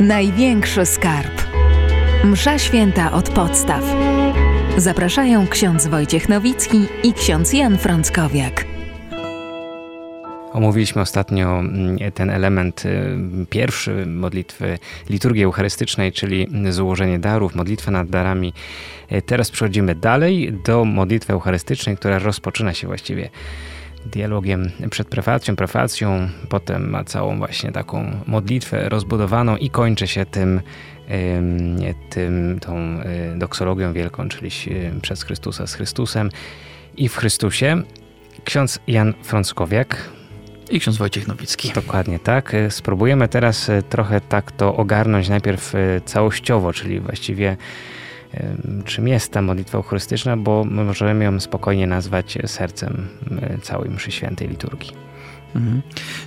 Największy skarb. Msza święta od podstaw. Zapraszają ksiądz Wojciech Nowicki i ksiądz Jan Frąckowiak. Omówiliśmy ostatnio mm, ten element y, pierwszy modlitwy liturgii eucharystycznej, czyli złożenie darów, modlitwę nad darami. Y, teraz przechodzimy dalej do modlitwy eucharystycznej, która rozpoczyna się właściwie dialogiem przed prefacją, prefacją, potem ma całą właśnie taką modlitwę rozbudowaną i kończy się tym, tym tą y, doksologią wielką, czyli przez Chrystusa z Chrystusem i w Chrystusie. Ksiądz Jan Frąckowiak. I ksiądz Wojciech Nowicki. Dokładnie tak. Spróbujemy teraz trochę tak to ogarnąć najpierw całościowo, czyli właściwie czym jest ta modlitwa eucharystyczna, bo my możemy ją spokojnie nazwać sercem całej mszy świętej liturgii. Mhm.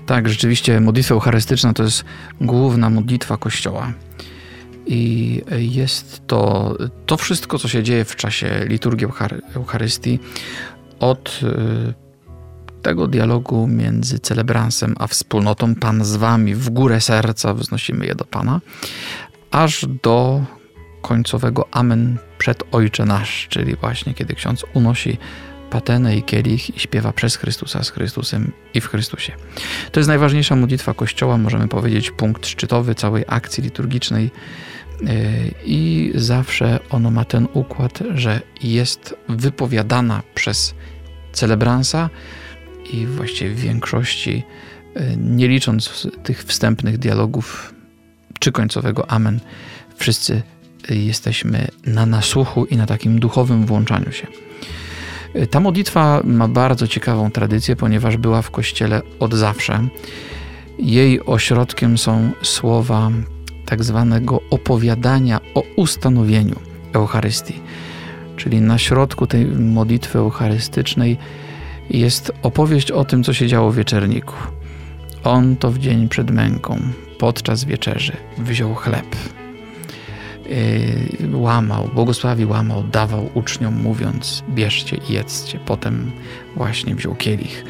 Tak, rzeczywiście modlitwa eucharystyczna to jest główna modlitwa Kościoła. I jest to to wszystko, co się dzieje w czasie liturgii Eucharystii, od y, tego dialogu między celebransem a wspólnotą, Pan z wami, w górę serca wznosimy je do Pana, aż do końcowego Amen przed Ojcze Nasz, czyli właśnie kiedy ksiądz unosi patenę i kielich i śpiewa przez Chrystusa, z Chrystusem i w Chrystusie. To jest najważniejsza modlitwa Kościoła, możemy powiedzieć, punkt szczytowy całej akcji liturgicznej yy, i zawsze ono ma ten układ, że jest wypowiadana przez celebransa i właściwie w większości, yy, nie licząc tych wstępnych dialogów czy końcowego Amen, wszyscy jesteśmy na nasłuchu i na takim duchowym włączaniu się. Ta modlitwa ma bardzo ciekawą tradycję, ponieważ była w kościele od zawsze. Jej ośrodkiem są słowa tak zwanego opowiadania o ustanowieniu Eucharystii. Czyli na środku tej modlitwy eucharystycznej jest opowieść o tym, co się działo w wieczerniku. On to w dzień przed męką, podczas wieczerzy, wziął chleb, łamał, błogosławił, łamał, dawał uczniom, mówiąc: bierzcie i jedzcie. Potem właśnie wziął kielich,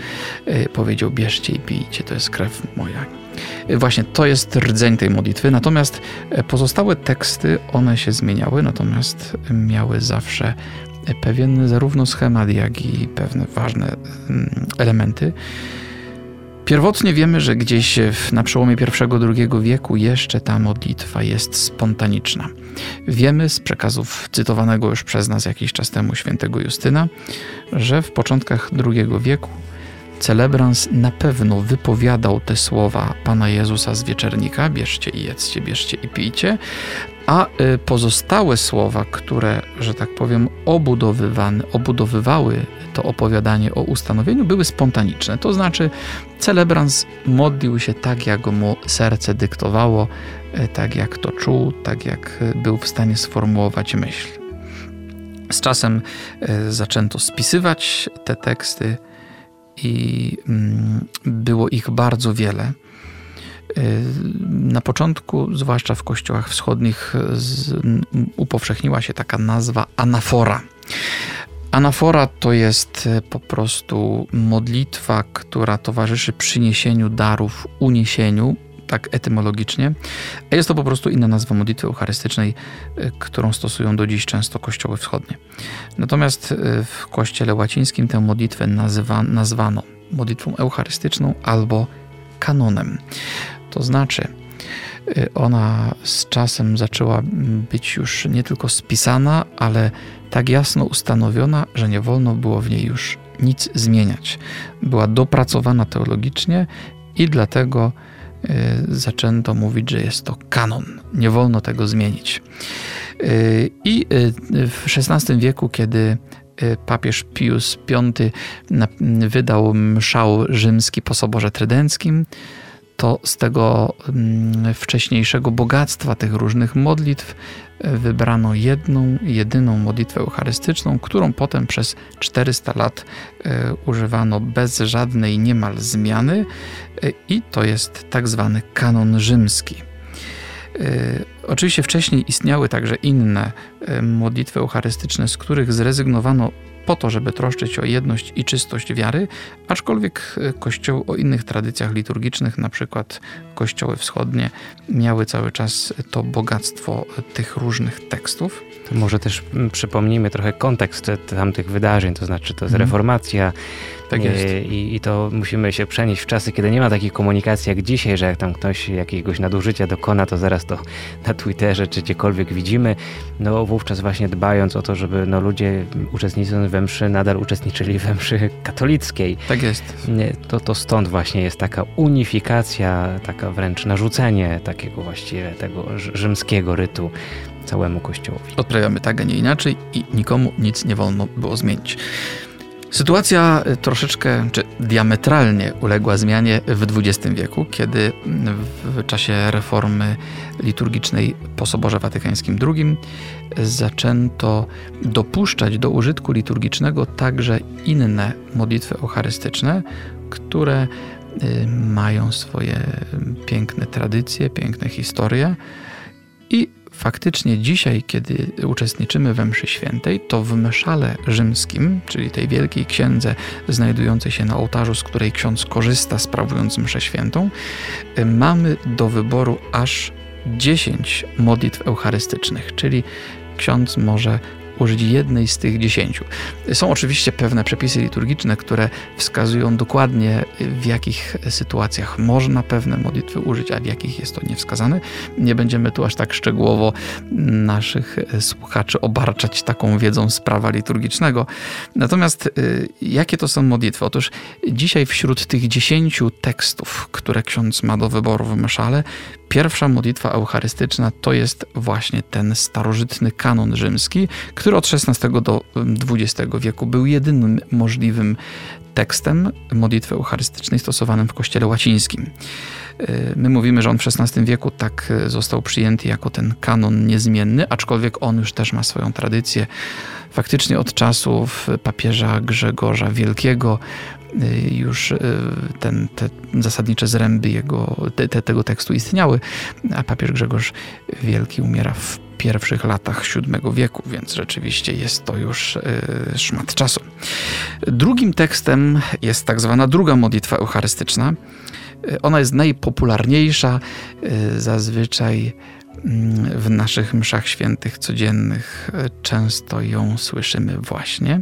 y, powiedział: bierzcie i pijcie, to jest krew moja. Y, właśnie to jest rdzeń tej modlitwy. Natomiast pozostałe teksty, one się zmieniały, natomiast miały zawsze pewien zarówno schemat, jak i pewne ważne mm, elementy. Pierwotnie wiemy, że gdzieś na przełomie I-II wieku jeszcze ta modlitwa jest spontaniczna. Wiemy z przekazów cytowanego już przez nas jakiś czas temu świętego Justyna, że w początkach II wieku celebrans na pewno wypowiadał te słowa Pana Jezusa z wieczernika: bierzcie i jedzcie, bierzcie i pijcie, a y, pozostałe słowa, które, że tak powiem, obudowywały to opowiadanie o ustanowieniu, były spontaniczne. To znaczy, celebrans modlił się tak, jak mu serce dyktowało, y, tak jak to czuł, tak jak y, był w stanie sformułować myśl. Z czasem zaczęto spisywać te teksty i mm, było ich bardzo wiele. Na początku, zwłaszcza w kościołach wschodnich, upowszechniła się taka nazwa anafora. Anafora to jest e, po prostu modlitwa, która towarzyszy przyniesieniu darów, uniesieniu, tak etymologicznie, a jest to po prostu inna nazwa modlitwy eucharystycznej, e, którą stosują do dziś często kościoły wschodnie. Natomiast e, w kościele łacińskim tę modlitwę nazywa, nazwano modlitwą eucharystyczną albo kanonem. To znaczy, ona z czasem zaczęła być już nie tylko spisana, ale tak jasno ustanowiona, że nie wolno było w niej już nic zmieniać. Była dopracowana teologicznie i dlatego y, zaczęto mówić, że jest to kanon. Nie wolno tego zmienić. Y, I w XVI wieku, kiedy papież Pius V wydał mszał rzymski po Soborze Trydenckim, to z tego mm, wcześniejszego bogactwa tych różnych modlitw e, wybrano jedną, jedyną modlitwę eucharystyczną, którą potem przez 400 lat e, używano bez żadnej niemal zmiany e, i to jest tak zwany kanon rzymski. Oczywiście wcześniej istniały także inne modlitwy eucharystyczne, z których zrezygnowano po to, żeby troszczyć o jedność i czystość wiary, aczkolwiek e, kościoły o innych tradycjach liturgicznych, na przykład kościoły wschodnie, miały cały czas to bogactwo tych różnych tekstów. To może też mm, przypomnijmy trochę kontekst tamtych wydarzeń, to znaczy to jest mhm. reformacja, tak jest. I, I, to musimy się przenieść w czasy, kiedy nie ma takich komunikacji jak dzisiaj, że jak tam ktoś jakiegoś nadużycia dokona, to zaraz to na Twitterze czy gdziekolwiek widzimy. No wówczas właśnie dbając o to, żeby no, ludzie uczestnicząc we mszy nadal uczestniczyli we mszy katolickiej. Tak jest. To, to stąd właśnie jest taka unifikacja, taka wręcz narzucenie takiego właściwie tego rzymskiego rytu całemu kościołowi. Odprawiamy tak, a nie inaczej i nikomu nic nie wolno było zmienić. Sytuacja y, troszeczkę, czy diametralnie uległa zmianie w XX wieku, kiedy w czasie reformy liturgicznej po Soborze Watykańskim II zaczęto dopuszczać do użytku liturgicznego także inne modlitwy eucharystyczne, które y, mają swoje piękne tradycje, piękne historie i faktycznie dzisiaj, kiedy uczestniczymy we mszy świętej, to w mszale rzymskim, czyli tej wielkiej księdze znajdującej się na ołtarzu, z której ksiądz korzysta sprawując mszę świętą, mamy do wyboru aż 10 modlitw eucharystycznych, czyli ksiądz może użyć jednej z tych dziesięciu. Są oczywiście pewne przepisy liturgiczne, które wskazują dokładnie, w jakich sytuacjach można pewne modlitwy użyć, a w jakich jest to niewskazane. Nie będziemy tu aż tak szczegółowo naszych słuchaczy obarczać taką wiedzą z prawa liturgicznego. Natomiast y, jakie to są modlitwy? Otóż dzisiaj wśród tych dziesięciu tekstów, które ksiądz ma do wyboru w Meszale, Pierwsza modlitwa eucharystyczna to jest właśnie ten starożytny kanon rzymski, który od XVI do XX wieku był jedynym możliwym tekstem modlitwy eucharystycznej stosowanym w kościele łacińskim. Y, my mówimy, że on w XVI wieku tak y, został przyjęty jako ten kanon niezmienny, aczkolwiek on już też ma swoją tradycję. Faktycznie od czasów papieża Grzegorza Wielkiego już y, ten, te zasadnicze zręby jego, te, tego tekstu istniały, a papież Grzegorz Wielki umiera w pierwszych latach VII wieku, więc rzeczywiście jest to już y, szmat czasu. Drugim tekstem jest tak zwana druga modlitwa eucharystyczna. Ona jest najpopularniejsza, zazwyczaj mm, w naszych mszach świętych codziennych często ją słyszymy właśnie.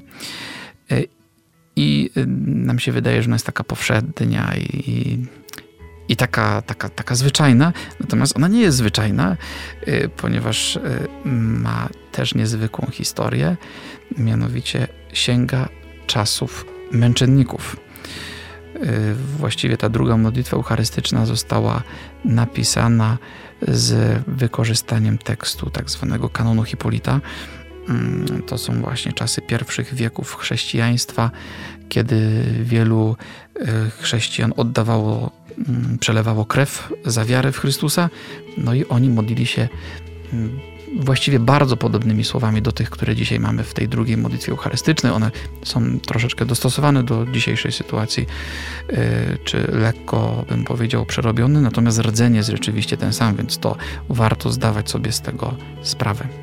I y, nam się wydaje, że ona jest taka powszednia i, i taka, taka, taka zwyczajna, natomiast ona nie jest zwyczajna, y, ponieważ y, ma też niezwykłą historię, mianowicie sięga czasów męczenników. Właściwie ta druga modlitwa eucharystyczna została napisana z wykorzystaniem tekstu tak zwanego kanonu Hipolita, to są właśnie czasy pierwszych wieków chrześcijaństwa, kiedy wielu e, chrześcijan oddawało, mm, przelewało krew za wiarę w Chrystusa, no i oni modlili się mm, właściwie bardzo podobnymi słowami do tych, które dzisiaj mamy w tej drugiej modlitwie eucharystycznej. One są troszeczkę dostosowane do dzisiejszej sytuacji, e, czy lekko bym powiedział przerobione, natomiast rdzenie jest rzeczywiście ten sam, więc to warto zdawać sobie z tego sprawę.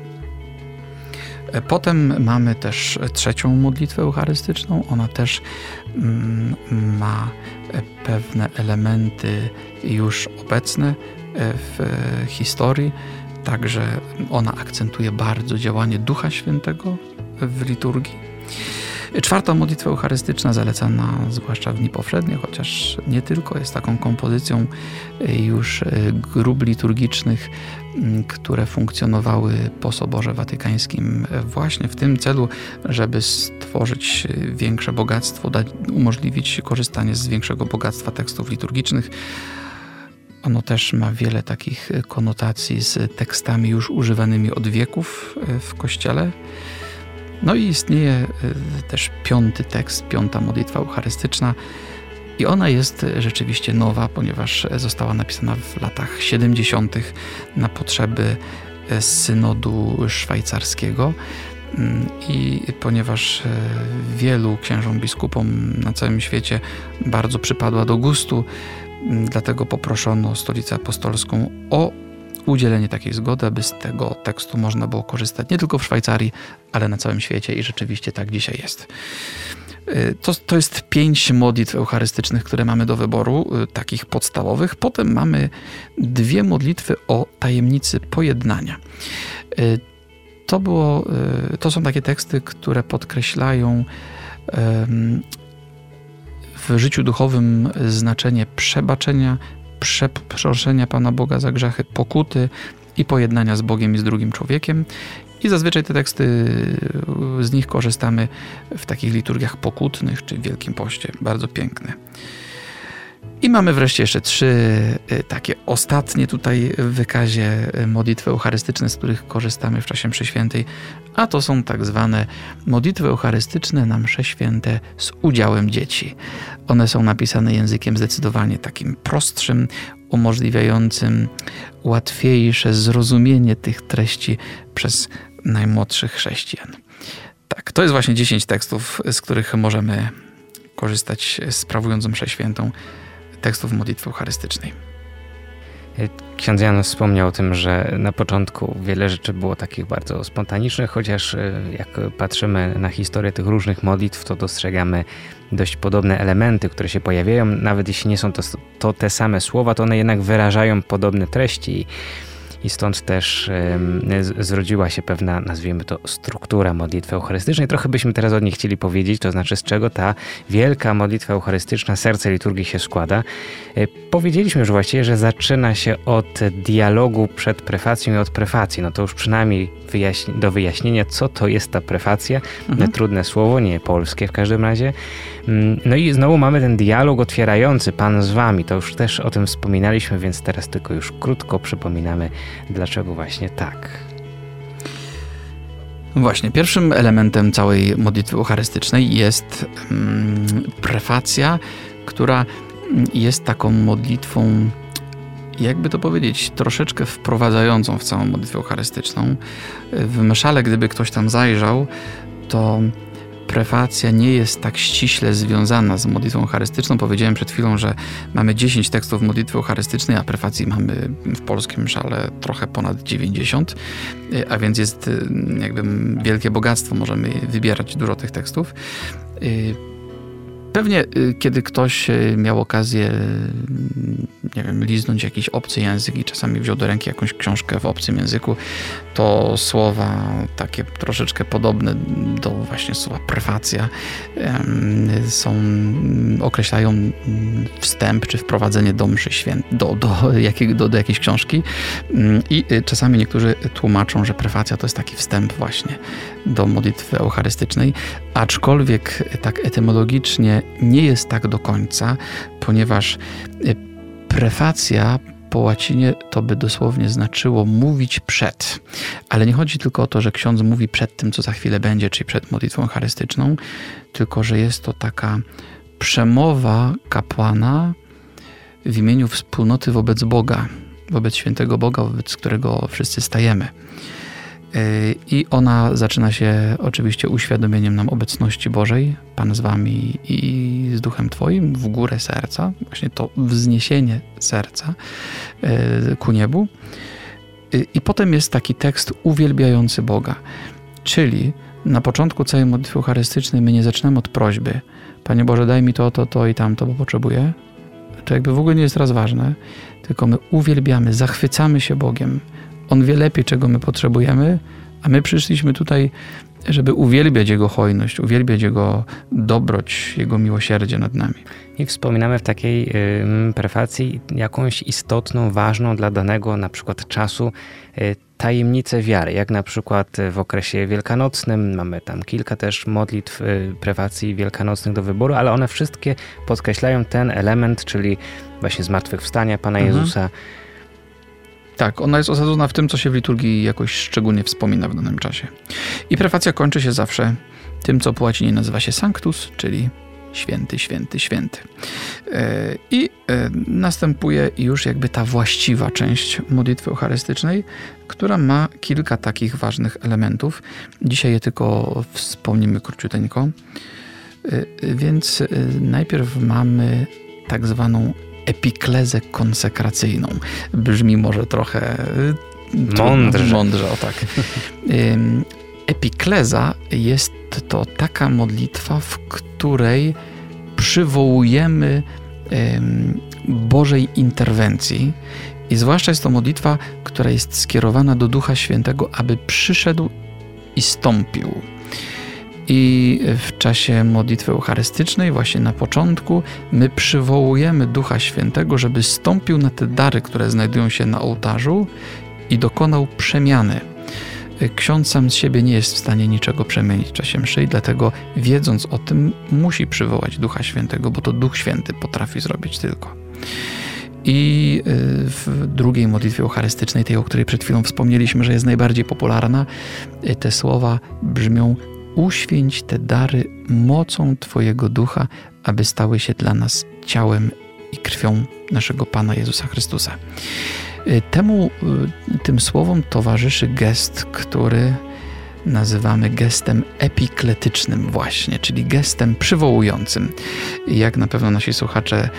Potem mamy też trzecią modlitwę eucharystyczną. Ona też mm, ma pewne elementy już obecne w historii. Także ona akcentuje bardzo działanie Ducha Świętego w liturgii. Czwarta modlitwa eucharystyczna zalecana zwłaszcza w dni powszednie, chociaż nie tylko, jest taką kompozycją już grup liturgicznych, które funkcjonowały po Soborze Watykańskim właśnie w tym celu, żeby stworzyć większe bogactwo, dać, umożliwić korzystanie z większego bogactwa tekstów liturgicznych. Ono też ma wiele takich konotacji z tekstami już używanymi od wieków w Kościele. No i istnieje y, też piąty tekst, piąta modlitwa eucharystyczna. I ona jest rzeczywiście nowa, ponieważ została napisana w latach 70. na potrzeby y, synodu szwajcarskiego. Mm, I ponieważ y, wielu księżom biskupom na całym świecie bardzo przypadła do gustu, mm, dlatego poproszono stolicę apostolską o udzielenie takiej zgody, aby z tego tekstu można było korzystać nie tylko w Szwajcarii, ale na całym świecie i rzeczywiście tak dzisiaj jest. Y, to, to jest pięć modlitw eucharystycznych, które mamy do wyboru, y, takich podstawowych. Potem mamy dwie modlitwy o tajemnicy pojednania. Y, to, było, to są takie teksty, które podkreślają w życiu duchowym znaczenie przebaczenia, przeproszenia Pana Boga za grzechy, pokuty i pojednania z Bogiem i z drugim człowiekiem. I zazwyczaj te teksty, z nich korzystamy w takich liturgiach pokutnych czy w Wielkim Poście. Bardzo piękne. I mamy wreszcie jeszcze trzy y, takie ostatnie tutaj w wykazie y, modlitwy eucharystyczne, z których korzystamy w czasie mszy świętej, a to są tak zwane modlitwy eucharystyczne na msze święte z udziałem dzieci. One są napisane językiem zdecydowanie takim prostszym, umożliwiającym łatwiejsze zrozumienie tych treści przez najmłodszych chrześcijan. Tak, to jest właśnie 10 tekstów, z których możemy korzystać sprawując mszę świętą tekstów modlitwy eucharystycznej. Ksiądz Jan wspomniał o tym, że na początku wiele rzeczy było takich bardzo spontanicznych, chociaż e, jak patrzymy na historię tych różnych modlitw, to dostrzegamy dość podobne elementy, które się pojawiają. Nawet jeśli nie są to, to te same słowa, to one jednak wyrażają podobne treści i stąd też zrodziła się pewna, nazwijmy to, struktura modlitwy eucharystycznej. Trochę byśmy teraz od niej chcieli powiedzieć, to znaczy z czego ta wielka modlitwa eucharystyczna, serce liturgii się składa. E, powiedzieliśmy już właściwie, że zaczyna się od dialogu przed prefacją i od prefacji. No to już przynajmniej wyjaśni do wyjaśnienia, co to jest ta prefacja. Mhm. Trudne słowo, nie polskie w każdym razie. No i znowu mamy ten dialog otwierający Pan z Wami. To już też o tym wspominaliśmy, więc teraz tylko już krótko przypominamy, dlaczego właśnie tak. Właśnie, pierwszym elementem całej modlitwy eucharystycznej jest mm, prefacja, która jest taką modlitwą, jakby to powiedzieć, troszeczkę wprowadzającą w całą modlitwę eucharystyczną. W mszale, gdyby ktoś tam zajrzał, to prefacja nie jest tak ściśle związana z modlitwą eucharystyczną. Powiedziałem przed chwilą, że mamy 10 tekstów modlitwy eucharystycznej, a prefacji mamy w polskim szale trochę ponad 90, a więc jest y, jakby wielkie bogactwo, możemy wybierać dużo tych tekstów. Y, Pewnie kiedy ktoś miał okazję, nie wiem, liznąć jakiś obcy język i czasami wziął do ręki jakąś książkę w obcym języku, to słowa takie troszeczkę podobne do właśnie słowa prefacja są, określają wstęp czy wprowadzenie do mszy świętej, do, do, do, do jakiejś książki. I y, czasami niektórzy tłumaczą, że prefacja to jest taki wstęp właśnie do modlitwy eucharystycznej, aczkolwiek tak etymologicznie nie jest tak do końca, ponieważ e, prefacja po łacinie to by dosłownie znaczyło mówić przed. Ale nie chodzi tylko o to, że ksiądz mówi przed tym, co za chwilę będzie, czyli przed modlitwą eucharystyczną, tylko że jest to taka przemowa kapłana w imieniu wspólnoty wobec Boga, wobec świętego Boga, wobec którego wszyscy stajemy. I ona zaczyna się oczywiście uświadomieniem nam obecności Bożej, Pan z Wami i z Duchem Twoim, w górę serca, właśnie to wzniesienie serca e, ku niebu. I potem jest taki tekst uwielbiający Boga, czyli na początku całej modlitwy eucharystycznej my nie zaczynamy od prośby Panie Boże, daj mi to, to, to i tamto, bo potrzebuję. To jakby w ogóle nie jest raz ważne, tylko my uwielbiamy, zachwycamy się Bogiem, on wie lepiej, czego my potrzebujemy, a my przyszliśmy tutaj, żeby uwielbiać Jego hojność, uwielbiać Jego dobroć, Jego miłosierdzie nad nami. I wspominamy w takiej y, prefacji jakąś istotną, ważną dla danego na przykład czasu y, tajemnicę wiary, jak na przykład w okresie wielkanocnym. Mamy tam kilka też modlitw, y, prefacji wielkanocnych do wyboru, ale one wszystkie podkreślają ten element, czyli właśnie zmartwychwstania Pana mhm. Jezusa, tak, ona jest osadzona w tym, co się w liturgii jakoś szczególnie wspomina w danym czasie. I prefacja kończy się zawsze tym, co po łacinie nazywa się sanctus, czyli święty, święty, święty. E, I e, następuje już jakby ta właściwa część modlitwy eucharystycznej, która ma kilka takich ważnych elementów. Dzisiaj je tylko wspomnimy króciuteńko. E, więc najpierw mamy tak zwaną epiklezę konsekracyjną. Brzmi może trochę mądrze. Mądrze, o tak. Epikleza jest to taka modlitwa, w której przywołujemy Bożej interwencji. I zwłaszcza jest to modlitwa, która jest skierowana do Ducha Świętego, aby przyszedł i stąpił. I w czasie modlitwy eucharystycznej, właśnie na początku, my przywołujemy Ducha Świętego, żeby stąpił na te dary, które znajdują się na ołtarzu i dokonał przemiany. Ksiądz sam z siebie nie jest w stanie niczego przemienić w czasie mszy i dlatego wiedząc o tym musi przywołać Ducha Świętego, bo to Duch Święty potrafi zrobić tylko. I y, w drugiej modlitwie eucharystycznej, tej, o której przed chwilą wspomnieliśmy, że jest najbardziej popularna, y, te słowa brzmią: Uświęć te dary mocą Twojego ducha, aby stały się dla nas ciałem i krwią naszego Pana Jezusa Chrystusa. Y, temu, tym słowom towarzyszy gest, który nazywamy gestem epikletycznym właśnie, czyli gestem przywołującym. Jak na pewno nasi słuchacze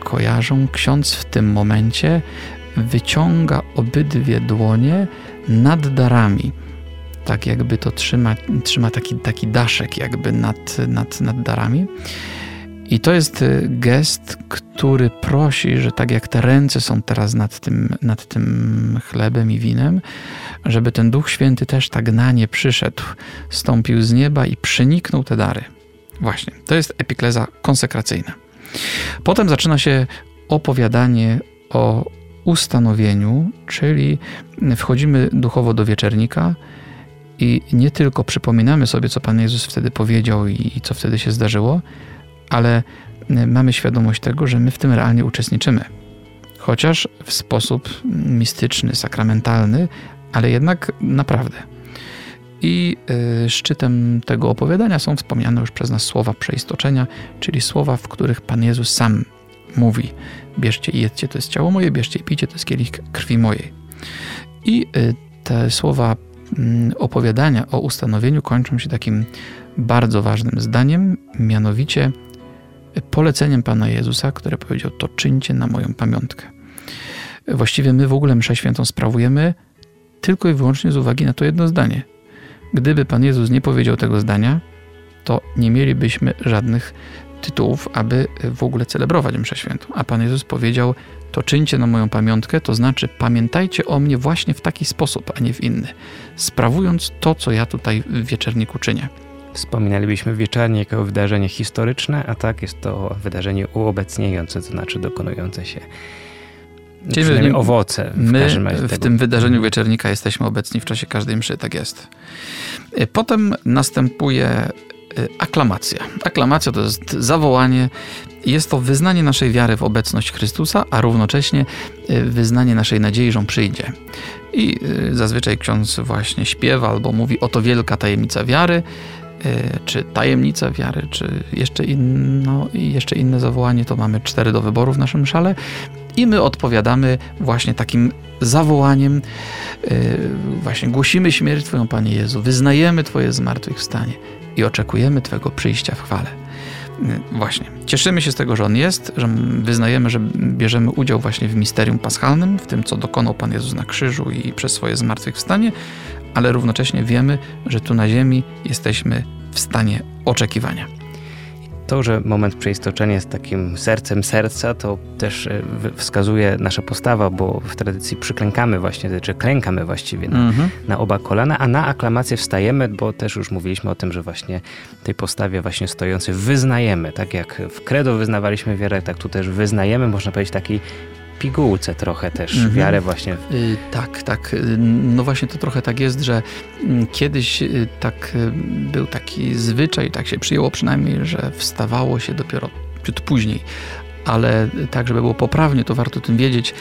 kojarzą, ksiądz w tym momencie wyciąga obydwie dłonie nad darami. Tak jakby to trzyma, trzyma taki, taki daszek jakby nad, nad, nad darami. I to jest y, gest, który prosi, że tak jak te ręce są teraz nad tym, nad tym chlebem i winem, żeby ten Duch Święty też tak na nie przyszedł, stąpił z nieba i przeniknął te dary. Właśnie, to jest epikleza konsekracyjna. Potem zaczyna się opowiadanie o ustanowieniu, czyli wchodzimy duchowo do wieczernika i nie tylko przypominamy sobie, co Pan Jezus wtedy powiedział i, i co wtedy się zdarzyło, ale mamy świadomość tego, że my w tym realnie uczestniczymy. Chociaż w sposób mistyczny, sakramentalny, ale jednak naprawdę. I y, szczytem tego opowiadania są wspomniane już przez nas słowa przeistoczenia, czyli słowa, w których Pan Jezus sam mówi: Bierzcie i jedzcie, to jest ciało moje, bierzcie i pijcie, to jest kielich krwi mojej. I y, te słowa opowiadania o ustanowieniu kończą się takim bardzo ważnym zdaniem, mianowicie poleceniem Pana Jezusa, które powiedział: To czyńcie na moją pamiątkę. Właściwie my w ogóle mszę świętą sprawujemy tylko i wyłącznie z uwagi na to jedno zdanie. Gdyby Pan Jezus nie powiedział tego zdania, to nie mielibyśmy żadnych tytułów, aby w ogóle celebrować mszę świętą. A Pan Jezus powiedział: To czyńcie na moją pamiątkę, to znaczy pamiętajcie o mnie właśnie w taki sposób, a nie w inny, sprawując to, co ja tutaj w wieczerniku czynię. Wspominalibyśmy wieczernie jako wydarzenie historyczne, a tak jest to wydarzenie uobecniające, to znaczy dokonujące się Czyli przynajmniej my, owoce. W my w tym wydarzeniu wieczernika jesteśmy obecni w czasie każdej mszy, tak jest. E, potem następuje aklamacja. Aklamacja to jest zawołanie, jest to wyznanie naszej wiary w obecność Chrystusa, a równocześnie e, wyznanie naszej nadziei, że On przyjdzie. I zazwyczaj ksiądz właśnie śpiewa albo mówi, oto wielka tajemnica wiary, czy tajemnica wiary, czy jeszcze, inno, jeszcze inne zawołanie, to mamy cztery do wyboru w naszym szale. I my odpowiadamy właśnie takim zawołaniem, właśnie głosimy śmierć Twoją, Panie Jezu, wyznajemy Twoje zmartwychwstanie i oczekujemy Twojego przyjścia w chwale. Właśnie, cieszymy się z tego, że On jest, że wyznajemy, że bierzemy udział właśnie w misterium paschalnym, w tym, co dokonał Pan Jezus na krzyżu i przez swoje zmartwychwstanie, ale równocześnie wiemy, że tu na ziemi jesteśmy w stanie oczekiwania. To, że moment przeistoczenia jest takim sercem serca, to też e, wskazuje nasza postawa, bo w tradycji przyklękamy właśnie, czy klękamy właściwie na, mhm. na oba kolana, a na aklamację wstajemy, bo też już mówiliśmy o tym, że właśnie tej postawie właśnie stojącej wyznajemy. Tak jak w credo wyznawaliśmy wiarę, tak tu też wyznajemy, można powiedzieć, taki pigułce trochę też mhm. wiarę właśnie. Yy, tak, tak. Y, no właśnie to trochę tak jest, że mm, kiedyś y, tak y, był taki zwyczaj, tak się przyjęło przynajmniej, że wstawało się dopiero ciut później. Ale tak, żeby było poprawnie, to warto tym wiedzieć,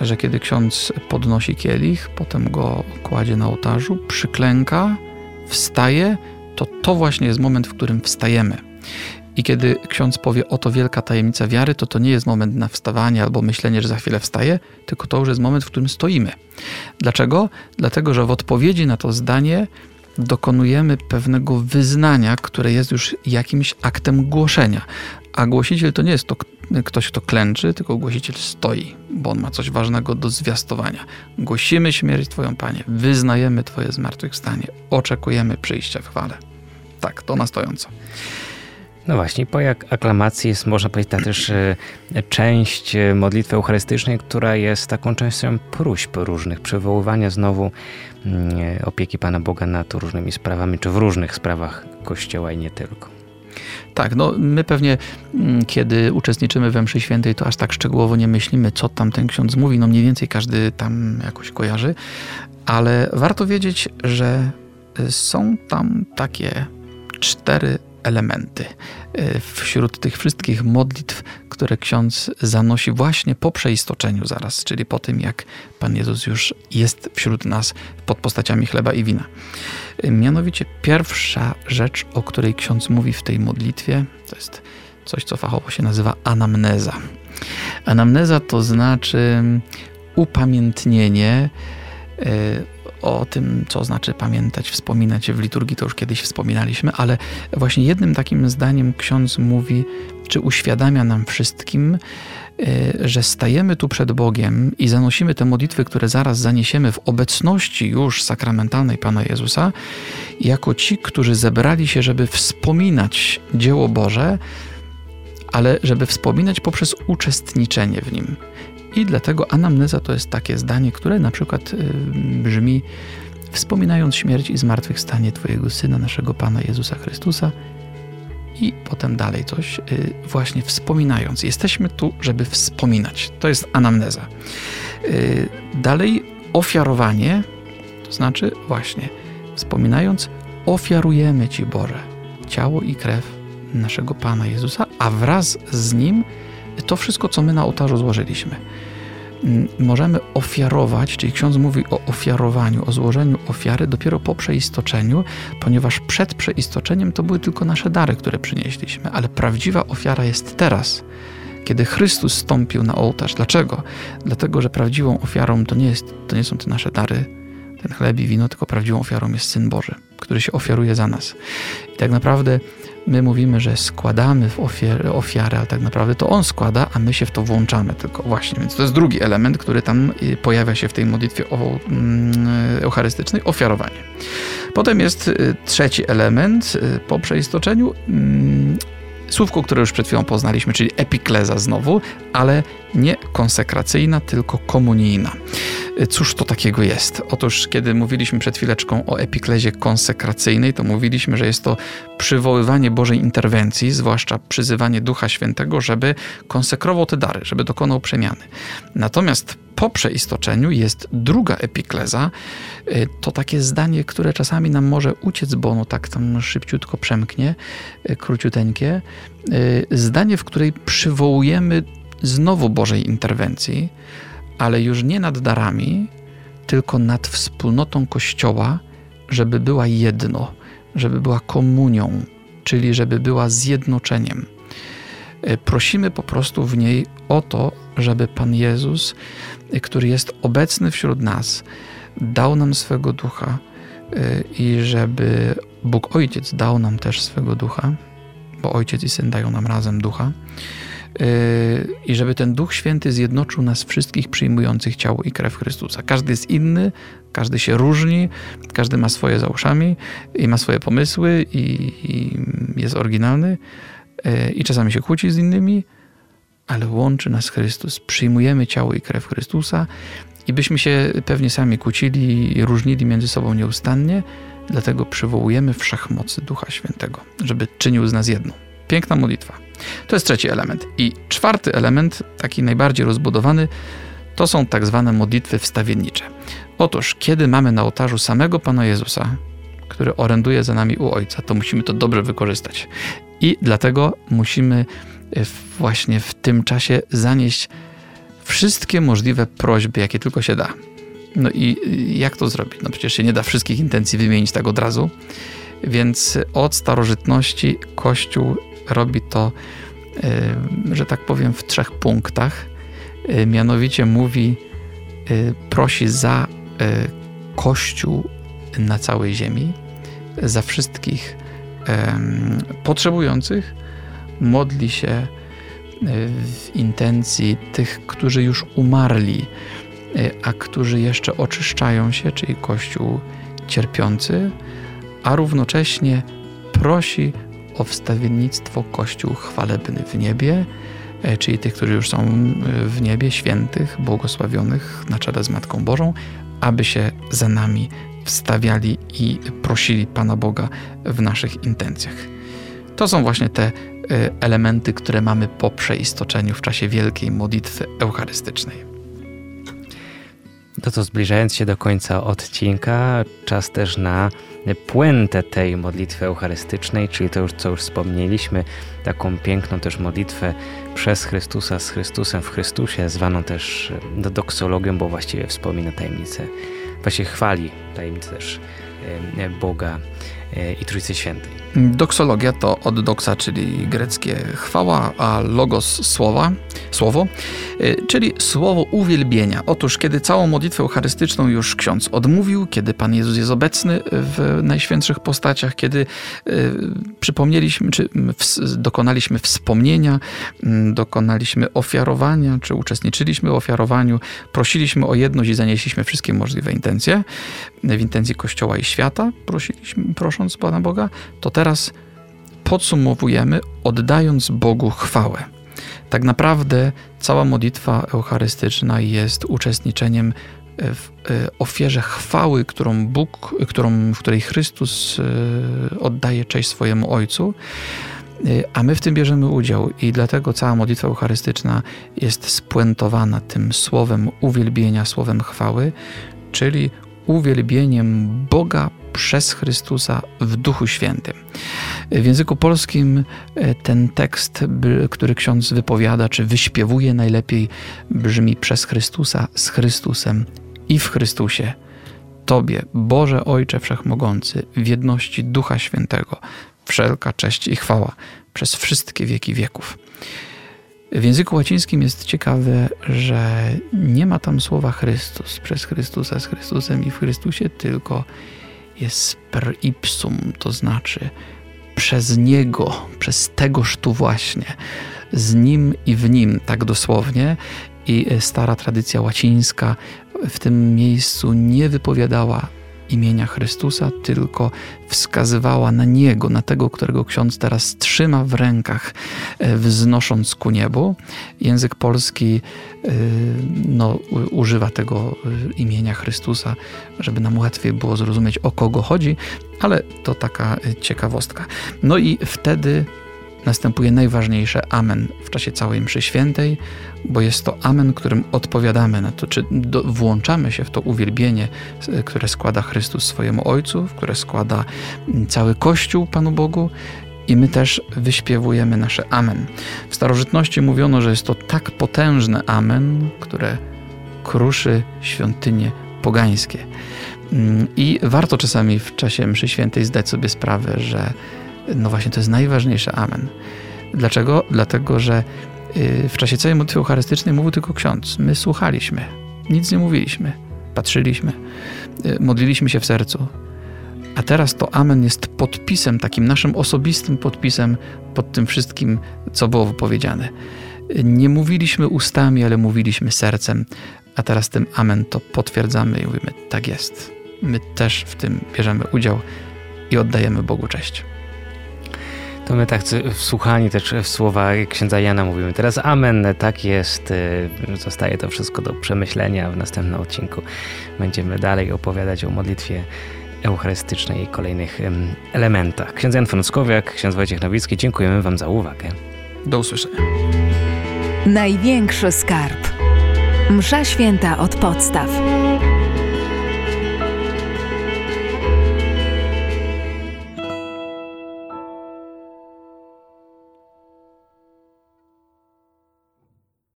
że kiedy ksiądz podnosi kielich, potem go kładzie na ołtarzu, przyklęka, wstaje, to to właśnie jest moment, w którym wstajemy. I kiedy ksiądz powie, oto wielka tajemnica wiary, to to nie jest moment na wstawanie albo myślenie, że za chwilę wstaje, tylko to już jest moment, w którym stoimy. Dlaczego? Dlatego, że w odpowiedzi na to zdanie dokonujemy pewnego wyznania, które jest już jakimś aktem głoszenia. A głosiciel to nie jest to ktoś, kto klęczy, tylko głosiciel stoi, bo on ma coś ważnego do zwiastowania. Głosimy śmierć Twoją, Panie, wyznajemy Twoje zmartwychwstanie, oczekujemy przyjścia w chwale. Tak, to na stojąco. No właśnie, po jak aklamacji jest, można powiedzieć, ta też e, część e, modlitwy eucharystycznej, która jest taką częścią próśb różnych, przywoływania znowu mm, e, opieki Pana Boga nad różnymi sprawami, czy w różnych sprawach Kościoła i nie tylko. Tak, no my pewnie, mm, kiedy uczestniczymy we mszy świętej, to aż tak szczegółowo nie myślimy, co tam ten ksiądz mówi. No mniej więcej każdy tam jakoś kojarzy, ale warto wiedzieć, że są tam takie cztery elementy e, wśród tych wszystkich modlitw, które ksiądz zanosi właśnie po przeistoczeniu zaraz, czyli po tym, jak Pan Jezus już jest wśród nas pod postaciami chleba i wina. E, mianowicie pierwsza rzecz, o której ksiądz mówi w tej modlitwie, to jest coś, co fachowo się nazywa anamneza. Anamneza to znaczy upamiętnienie e, o tym, co znaczy pamiętać, wspominać w liturgii, to już kiedyś wspominaliśmy, ale właśnie jednym takim zdaniem ksiądz mówi, czy uświadamia nam wszystkim, e, że stajemy tu przed Bogiem i zanosimy te modlitwy, które zaraz zaniesiemy w obecności już sakramentalnej Pana Jezusa, jako ci, którzy zebrali się, żeby wspominać dzieło Boże, ale żeby wspominać poprzez uczestniczenie w nim. I dlatego anamneza to jest takie zdanie, które na przykład y, brzmi wspominając śmierć i zmartwychwstanie Twojego Syna, naszego Pana Jezusa Chrystusa i potem dalej coś, y, właśnie wspominając. Jesteśmy tu, żeby wspominać. To jest anamneza. Y, dalej ofiarowanie, to znaczy właśnie wspominając, ofiarujemy Ci Boże ciało i krew naszego Pana Jezusa, a wraz z Nim to wszystko, co my na ołtarzu złożyliśmy. Mm, możemy ofiarować, czyli ksiądz mówi o ofiarowaniu, o złożeniu ofiary dopiero po przeistoczeniu, ponieważ przed przeistoczeniem to były tylko nasze dary, które przynieśliśmy, ale prawdziwa ofiara jest teraz, kiedy Chrystus stąpił na ołtarz. Dlaczego? Dlatego, że prawdziwą ofiarą to nie, jest, to nie są te nasze dary, ten chleb i wino, tylko prawdziwą ofiarą jest Syn Boży, który się ofiaruje za nas. I tak naprawdę My mówimy, że składamy w ofiarę, ofiarę, ale tak naprawdę to on składa, a my się w to włączamy tylko właśnie. Więc to jest drugi element, który tam y, pojawia się w tej modlitwie mm, eucharystycznej, ofiarowanie. Potem jest y, trzeci element y, po przeistoczeniu, mm, słówko, które już przed chwilą poznaliśmy, czyli epikleza znowu, ale nie konsekracyjna, tylko komunijna. Cóż to takiego jest? Otóż, kiedy mówiliśmy przed chwileczką o epiklezie konsekracyjnej, to mówiliśmy, że jest to przywoływanie Bożej interwencji, zwłaszcza przyzywanie Ducha Świętego, żeby konsekrował te dary, żeby dokonał przemiany. Natomiast po przeistoczeniu jest druga epikleza. Y, to takie zdanie, które czasami nam może uciec, bo ono tak tam szybciutko przemknie, y, króciuteńkie. Zdanie, w której przywołujemy znowu Bożej interwencji, ale już nie nad darami, tylko nad wspólnotą Kościoła, żeby była jedno, żeby była komunią, czyli żeby była zjednoczeniem. E, prosimy po prostu w niej o to, żeby Pan Jezus, e, który jest obecny wśród nas, dał nam swego ducha e, i żeby Bóg Ojciec dał nam też swego ducha, bo Ojciec i Syn dają nam razem ducha i żeby ten Duch Święty zjednoczył nas wszystkich przyjmujących ciało i krew Chrystusa. Każdy jest inny, każdy się różni, każdy ma swoje za uszami i ma swoje pomysły i, i jest oryginalny yy, i czasami się kłóci z innymi, ale łączy nas Chrystus. Przyjmujemy ciało i krew Chrystusa i byśmy się pewnie sami kłócili i różnili między sobą nieustannie, dlatego przywołujemy wszechmocy Ducha Świętego, żeby czynił z nas jedno. Piękna modlitwa. To jest trzeci element. I czwarty element, taki najbardziej rozbudowany, to są tak zwane modlitwy wstawiennicze. Otóż, kiedy mamy na ołtarzu samego Pana Jezusa, który oręduje za nami u Ojca, to musimy to dobrze wykorzystać. I dlatego musimy e, właśnie w tym czasie zanieść wszystkie możliwe prośby, jakie tylko się da. No i jak to zrobić? No przecież się nie da wszystkich intencji wymienić tak od razu. Więc od starożytności Kościół robi to, y, że tak powiem, w trzech punktach. Y, mianowicie mówi, y, prosi za Kościół na całej ziemi, za wszystkich potrzebujących modli się w intencji tych, którzy już umarli, a którzy jeszcze oczyszczają się, czyli Kościół cierpiący, a równocześnie prosi o wstawiennictwo Kościół chwalebny w niebie, e, czyli tych, którzy już są w niebie, świętych, błogosławionych na czele z Matką Bożą, aby się za nami wstawiali i prosili Pana Boga w naszych intencjach. To są właśnie te e, elementy, które mamy po przeistoczeniu w czasie wielkiej modlitwy eucharystycznej. To to zbliżając się do końca odcinka, czas też na puentę tej modlitwy eucharystycznej, czyli to już co już wspomnieliśmy, taką piękną też modlitwę przez Chrystusa z Chrystusem w Chrystusie, zwaną też doksologią, bo właściwie wspomina tajemnicę, właśnie chwali tajemnicę też e, Boga e, i Trójcy Świętej. Doksologia to od doksa, czyli greckie chwała, a logos słowa, słowo, y, czyli słowo uwielbienia. Otóż, kiedy całą modlitwę eucharystyczną już ksiądz odmówił, kiedy Pan Jezus jest obecny w najświętszych postaciach, kiedy y, przypomnieliśmy, czy dokonaliśmy wspomnienia, dokonaliśmy ofiarowania, czy uczestniczyliśmy w ofiarowaniu, prosiliśmy o jedność i zanieśliśmy wszystkie możliwe intencje w intencji Kościoła i świata, prosiliśmy, prosząc Pana Boga, to teraz podsumowujemy, oddając Bogu chwałę. Tak naprawdę cała modlitwa eucharystyczna jest uczestniczeniem w e, ofierze chwały, którą Bóg, którą, w której Chrystus e, oddaje cześć swojemu Ojcu, e, a my w tym bierzemy udział i dlatego cała modlitwa eucharystyczna jest spuentowana tym słowem uwielbienia, słowem chwały, czyli uwielbieniem Boga przez Chrystusa w Duchu Świętym. W języku polskim e, ten tekst, który ksiądz wypowiada, czy wyśpiewuje najlepiej, brzmi przez Chrystusa, z Chrystusem i w Chrystusie. Tobie, Boże Ojcze Wszechmogący, w jedności Ducha Świętego, wszelka cześć i chwała przez wszystkie wieki wieków. W języku łacińskim jest ciekawe, że nie ma tam słowa Chrystus, przez Chrystusa, z Chrystusem i w Chrystusie, tylko jest per ipsum, to znaczy przez Niego, przez tegoż tu właśnie, z Nim i w Nim, tak dosłownie. I stara tradycja łacińska w tym miejscu nie wypowiadała imienia Chrystusa, tylko wskazywała na Niego, na tego, którego ksiądz teraz trzyma w rękach, e, wznosząc ku niebu. Język polski e, no, używa tego e, imienia Chrystusa, żeby nam łatwiej było zrozumieć, o kogo chodzi, ale to taka ciekawostka. No i wtedy następuje najważniejsze Amen w czasie całej mszy świętej, bo jest to Amen, którym odpowiadamy na to, czy do, włączamy się w to uwielbienie, które składa Chrystus swojemu Ojcu, które składa cały Kościół Panu Bogu, i my też wyśpiewujemy nasze Amen. W starożytności mówiono, że jest to tak potężne Amen, które kruszy świątynie pogańskie. Mm, I warto czasami w czasie mszy świętej zdać sobie sprawę, że no właśnie, to jest najważniejsze Amen. Dlaczego? Dlatego, że y, w czasie całej modlitwy eucharystycznej mówił tylko ksiądz. My słuchaliśmy, nic nie mówiliśmy, patrzyliśmy, y, modliliśmy się w sercu. A teraz to Amen jest podpisem, takim naszym osobistym podpisem pod tym wszystkim, co było wypowiedziane. Nie mówiliśmy ustami, ale mówiliśmy sercem, a teraz tym Amen to potwierdzamy i mówimy: tak jest. My też w tym bierzemy udział i oddajemy Bogu cześć. To my tak wsłuchani też w słowa księdza Jana mówimy teraz amen, tak jest, y, zostaje to wszystko do przemyślenia. W następnym odcinku będziemy dalej opowiadać o modlitwie eucharystycznej i kolejnych elementach. Ksiądz Jan Frąckowiak, ksiądz Wojciech Nowicki, dziękujemy Wam za uwagę. Do usłyszenia. Największy skarb. Msza święta od podstaw.